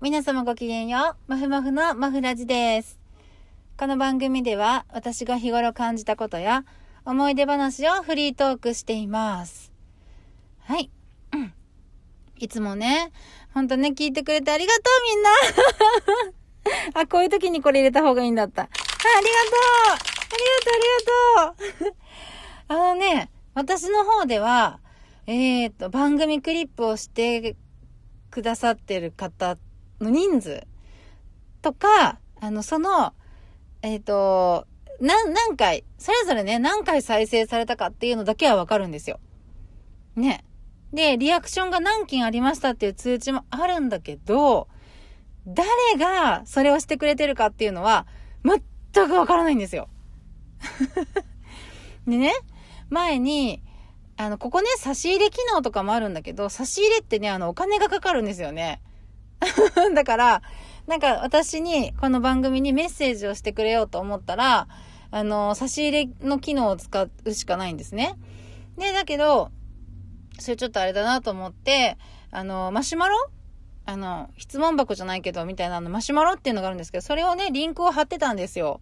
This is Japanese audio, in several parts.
皆様ごきげんよう。まふまふのまふらじです。この番組では私が日頃感じたことや思い出話をフリートークしています。はい。うんいつもね、ほんとね、聞いてくれてありがとうみんな あ、こういう時にこれ入れた方がいいんだった。あ、ありがとうありがとうありがとう あのね、私の方では、えっ、と、番組クリップをしてくださってる方の人数とか、あの、その、えっ、と、何、何回、それぞれね、何回再生されたかっていうのだけはわかるんですよ。ね。で、リアクションが何件ありましたっていう通知もあるんだけど、誰がそれをしてくれてるかっていうのは、全くわからないんですよ。でね、前に、あの、ここね、差し入れ機能とかもあるんだけど、差し入れってね、あの、お金がかかるんですよね。だから、なんか私に、この番組にメッセージをしてくれようと思ったら、あの、差し入れの機能を使うしかないんですね。で、だけど、それちょっとあれだなと思って、あの、マシュマロ？あの、質問箱じゃないけど、みたいなの、マシュマロっていうのがあるんですけど、それをね、リンクを貼ってたんですよ。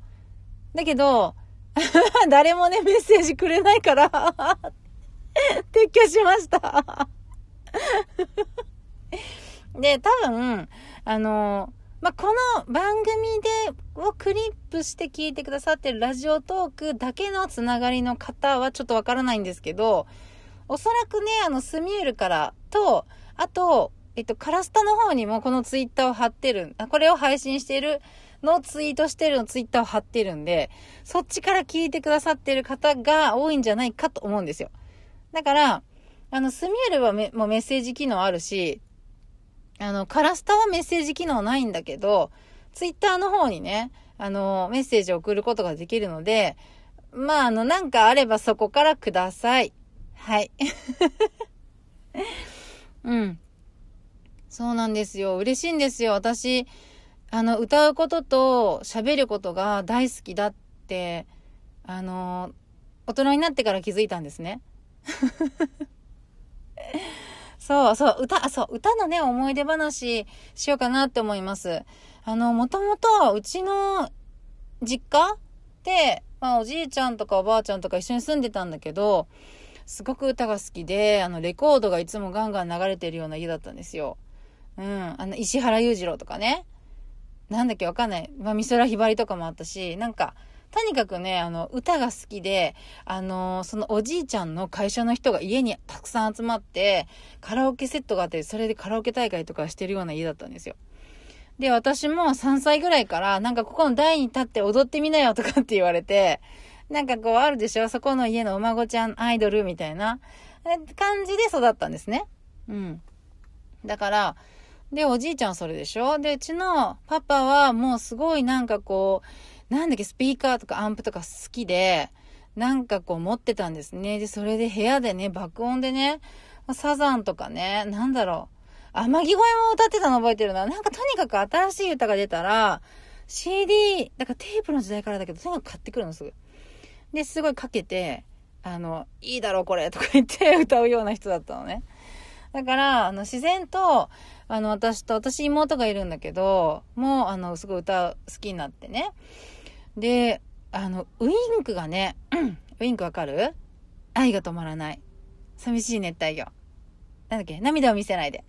だけど、誰もね、メッセージくれないから、撤去しました。で、多分、あの、まあ、この番組で、をクリップして聞いてくださってるラジオトークだけのつながりの方はちょっとわからないんですけど、おそらくね、あの、スミュールからと、あと、えっと、カラスタの方にもこのツイッターを貼ってる、これを配信しているのツイートしてるのツイッターを貼ってるんで、そっちから聞いてくださってる方が多いんじゃないかと思うんですよ。だから、あの、スミュールはもうメッセージ機能あるし、あの、カラスタはメッセージ機能ないんだけど、ツイッターの方にね、あの、メッセージを送ることができるので、まあ、あの、なんかあればそこからください。はい。うん。そうなんですよ。嬉しいんですよ。私、あの、歌うことと喋ることが大好きだって、あの、大人になってから気づいたんですね。そうそう、歌、そう、歌のね、思い出話しようかなって思います。あの、もともと、うちの実家で、まあ、おじいちゃんとかおばあちゃんとか一緒に住んでたんだけど、すごく歌が好きで、あの、レコードがいつもガンガン流れてるような家だったんですよ。うん。あの、石原裕次郎とかね。なんだっけわかんない。まあ、美空ひばりとかもあったし、なんか、とにかくね、あの、歌が好きで、あのそのおじいちゃんの会社の人が家にたくさん集まって、カラオケセットがあって、それでカラオケ大会とかしてるような家だったんですよ。で、私も3歳ぐらいから、なんかここの台に立って踊ってみなよとかって言われて、なんかこうあるでしょ？そこの家のお孫ちゃんアイドルみたいな感じで育ったんですね。うん。だから、で、おじいちゃんそれでしょ？で、うちのパパはもうすごいなんかこう、なんだっけ、スピーカーとかアンプとか好きで、なんかこう持ってたんですね。で、それで部屋でね、爆音でね、サザンとかね、なんだろう。天城越えも歌ってたの覚えてるな。なんかとにかく新しい歌が出たら、CD、だからテープの時代からだけど、とにかく買ってくるのすぐ。で、すごいかけて、あの、いいだろうこれとか言って歌うような人だったのね。だから、あの、自然と、あの、私と、私妹がいるんだけど、もう、あの、すごい歌好きになってね。で、あの、ウインクがね、ウインクわかる？愛が止まらない。寂しい熱帯魚。なんだっけ？涙を見せないで。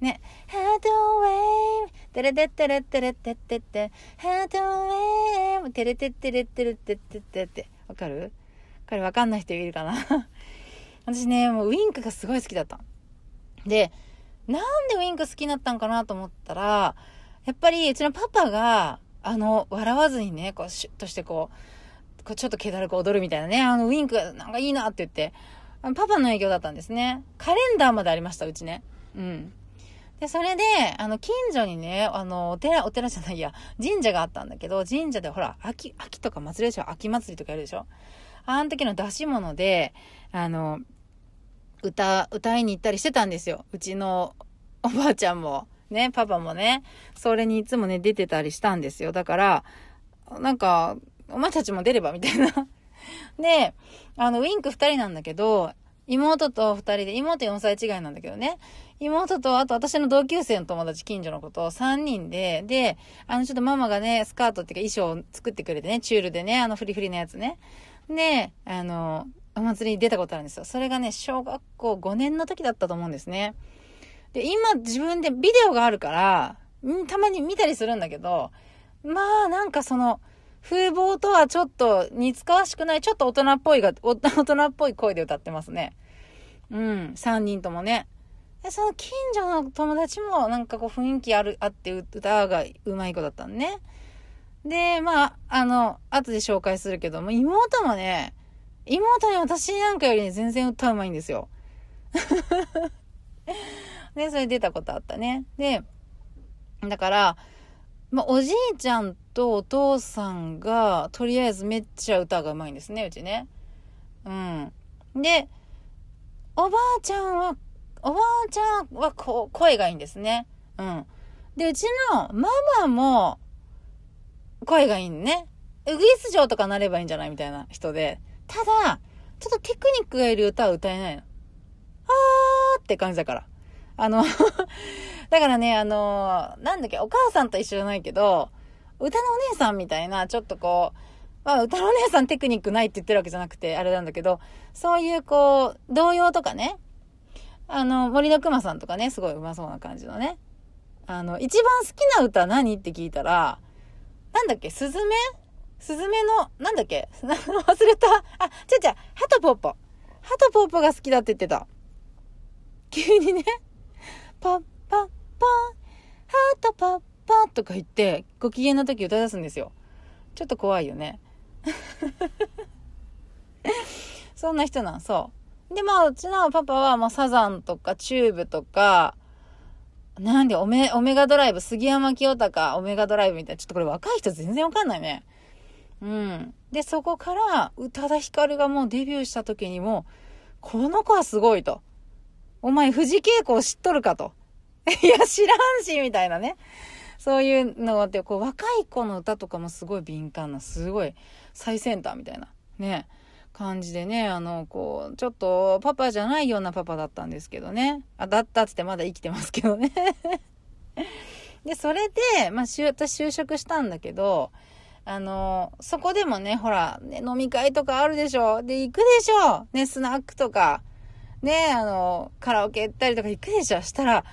ね。ハートウェーブ、テレテテレテレテテテ、ハートウェーブ、テレテテレテレテテテって。わかる？これわかんない人いるかな？私ね、もうウインクがすごい好きだった。で、なんでウインク好きになったんかなと思ったら、やっぱりうちのパパが、あの、笑わずにね、こう、シュッとしてこう、こうちょっと気だるく踊るみたいなね、あのウインクなんかいいなって言って、パパの影響だったんですね。カレンダーまでありました、うちね。うん。で、それで、あの、近所にね、あの、お寺、お寺じゃないや、神社があったんだけど、神社でほら、秋、秋とか祭りでしょ？秋祭りとかやるでしょ？あの時の出し物で、あの、歌、歌いに行ったりしてたんですよ。うちのおばあちゃんも、ね、パパもね、それにいつもね、出てたりしたんですよ。だから、なんか、お前たちも出ればみたいな。で、あの、ウィンク二人なんだけど、妹と二人で、妹4歳違いなんだけどね、妹と、あと私の同級生の友達、近所の子と3人で、で、あの、ちょっとママがね、スカートっていうか衣装を作ってくれてね、チュールでね、あのフリフリのやつね。で、あの、お祭りに出たことあるんですよ。それがね、小学校5年の時だったと思うんですね。で、今自分でビデオがあるから、たまに見たりするんだけど、まあなんかその、風貌とはちょっと似つかわしくない、ちょっと大人っぽいが、大人っぽい声で歌ってますね。うん、3人ともね。で、その近所の友達もなんかこう雰囲気ある、あって歌がうまい子だったのね。で、まあ、あの、後で紹介するけども、妹もね、妹に私なんかより、全然歌うまいんですよ。で、それ出たことあったね。で、だから、まあ、おじいちゃんとお父さんが、とりあえずめっちゃ歌がうまいんですね、うちね。うん。で、おばあちゃんはおばあちゃんはこ声がいいんですね。うん。で、うちのママも声がいいんね。ウグイス嬢とかなればいいんじゃないみたいな人で。ただ、ちょっとテクニックがいる歌は歌えないの。あーって感じだから。あの だからね、あのなんだっけ、お母さんと一緒じゃないけど、歌のお姉さんみたいな、ちょっとこう、まあ、歌のお姉さんテクニックないって言ってるわけじゃなくて、あれなんだけど、そういうこう、童謡とかね、あの、森の熊さんとかね、すごいうまそうな感じのね。あの、一番好きな歌何って聞いたら、なんだっけ、スズメスズメの、なんだっけ？忘れた。あ、ちゃちゃ、ハトポッポ。ハトポッポが好きだって言ってた。急にね、パッパッパハトパッパとか言って、ご機嫌な時歌い出すんですよ。ちょっと怖いよね。そんな人なん、そう。で、まあ、うちのパパはもうサザンとかチューブとか、なんで、オメ、オメガドライブ、杉山清隆、オメガドライブみたいな、ちょっとこれ若い人全然わかんないね。うん。で、そこから、宇多田ヒカルがもうデビューした時にも、この子はすごいと。お前、藤恵子を知っとるかと。いや、知らんし、みたいなね。そういうのがあって、こう、若い子の歌とかもすごい敏感な、すごい最先端みたいな。ね。感じでね、あの、こう、ちょっとパパじゃないようなパパだったんですけどね。あ、だったっつってまだ生きてますけどね。で、それで、まあ、私就職したんだけど、あの、そこでもね、ほら、ね、飲み会とかあるでしょで、行くでしょね、スナックとか、ね、あの、カラオケ行ったりとか行くでしょしたら、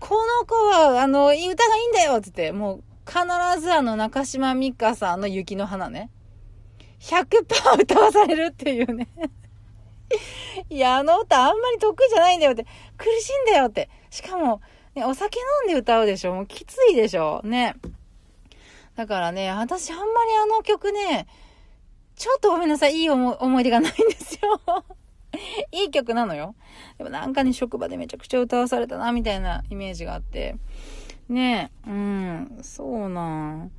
この子は、あの、いい歌がいいんだよって言って、もう、必ずあの、中島美嘉さんの雪の花ね。100%歌わされるっていうね いや、あの歌あんまり得意じゃないんだよって。苦しいんだよって。しかも、ね、お酒飲んで歌うでしょもうきついでしょね。だからね、私あんまりあの曲ね、ちょっとごめんなさい。いい思い出がないんですよ いい曲なのよ。でもなんかね、職場でめちゃくちゃ歌わされたな、みたいなイメージがあって。ねえ、うん、そうなん。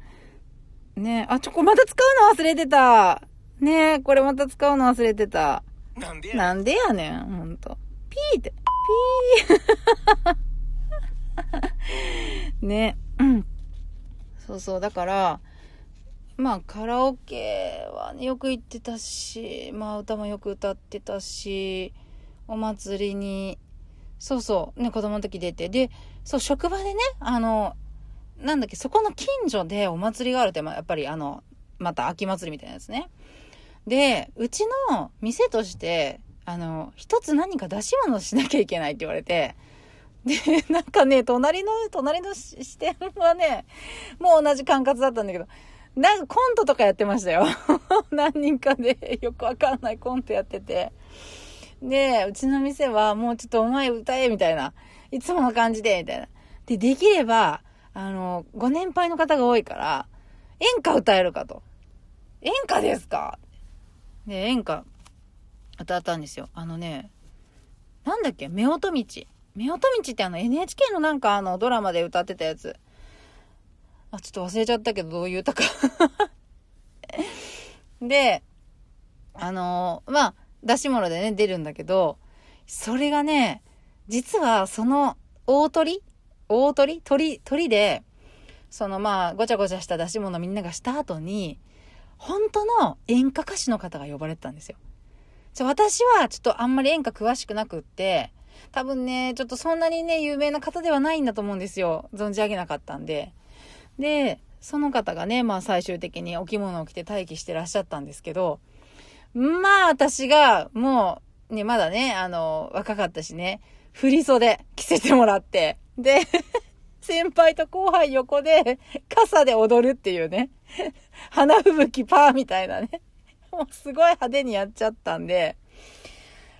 ねあ、ちょ、これまた使うの忘れてた。ねこれまた使うの忘れてた。なんでやなんでやねん、ほんと。ピーって。ピー。ね。うん。そうそう。だから、まあ、カラオケはね、よく行ってたし、まあ、歌もよく歌ってたし、お祭りに、そうそう、ね、子供の時出て。で、そう、職場でね、あの、なんだっけ、そこの近所でお祭りがあるって、まあ、やっぱりあの、また秋祭りみたいなやつね。で、うちの店として、あの、一つ何か出し物しなきゃいけないって言われて、で、なんかね、隣の、隣の視点はね、もう同じ管轄だったんだけど、なんかコントとかやってましたよ。何人かでよくわかんないコントやってて。で、うちの店はもうちょっとお前歌え、みたいな。いつもの感じで、みたいな。で、できれば、あの、ご年配の方が多いから、演歌歌えるかと。演歌ですか？で、演歌歌ったんですよ。あのね、なんだっけ？夫婦道。夫婦道ってあの NHK のなんかあのドラマで歌ってたやつ。あ、ちょっと忘れちゃったけどどういう歌か で、あのまあ、出し物でね、出るんだけど、それがね、実はその大鳥？大鳥？鳥、鳥で、そのまあ、ごちゃごちゃした出し物みんながした後に、本当の演歌歌手の方が呼ばれてたんですよ。私はちょっとあんまり演歌詳しくなくって、多分ね、ちょっとそんなにね、有名な方ではないんだと思うんですよ。存じ上げなかったんで。で、その方がね、まあ最終的にお着物を着て待機してらっしゃったんですけど、まあ私がもうね、まだね、あの、若かったしね、振袖着せてもらって、で、先輩と後輩横で傘で踊るっていうね、花吹雪パーみたいなね、もうすごい派手にやっちゃったんで、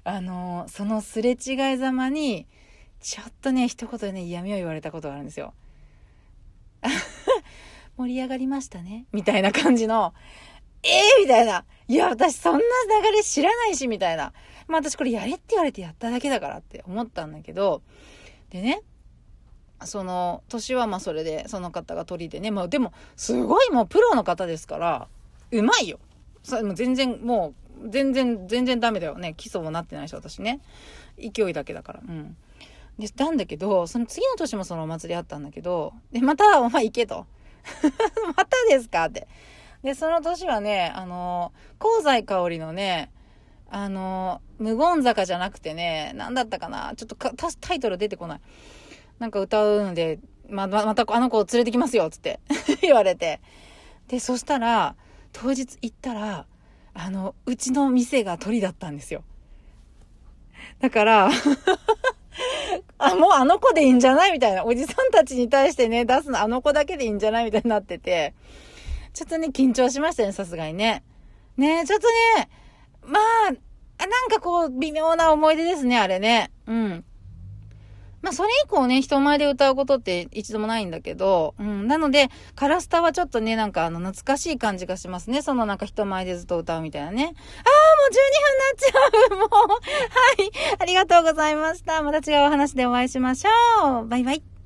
あの、そのすれ違いざまに、ちょっとね、一言でね、嫌味を言われたことがあるんですよ。盛り上がりましたねみたいな感じの、ええー、みたいな。いや、私そんな流れ知らないし、みたいな。まあ私これやれって言われてやっただけだからって思ったんだけど、でね、その、年はまあそれで、その方が鳥でね、まあでも、すごいもうプロの方ですから、うまいよ。それも全然、もう、全然、全然ダメだよね。基礎もなってないし、私ね。勢いだけだから。うん。で、なんだけど、その次の年もそのお祭りあったんだけど、で、また、お前行けと。またですかって。で、その年はね、あの、香西香織のね、あの、無言坂じゃなくてね、何だったかなちょっとかタイトル出てこない。なんか歌うので、ま、ま、またあの子を連れてきますよ、つって 言われて。で、そしたら、当日行ったら、あの、うちの店が鳥だったんですよ。だから あ、もうあの子でいいんじゃないみたいな。おじさんたちに対してね、出すのあの子だけでいいんじゃないみたいになってて。ちょっとね、緊張しましたね、さすがにね。ねちょっとね、まあ、なんかこう、微妙な思い出ですね、あれね。うん。まあ、それ以降ね、人前で歌うことって一度もないんだけど、うん。なので、カラスタはちょっとね、なんかあの、懐かしい感じがしますね。そのなんか人前でずっと歌うみたいなね。ああ、もう12分になっちゃうもう。はい。ありがとうございました。また違うお話でお会いしましょう。バイバイ。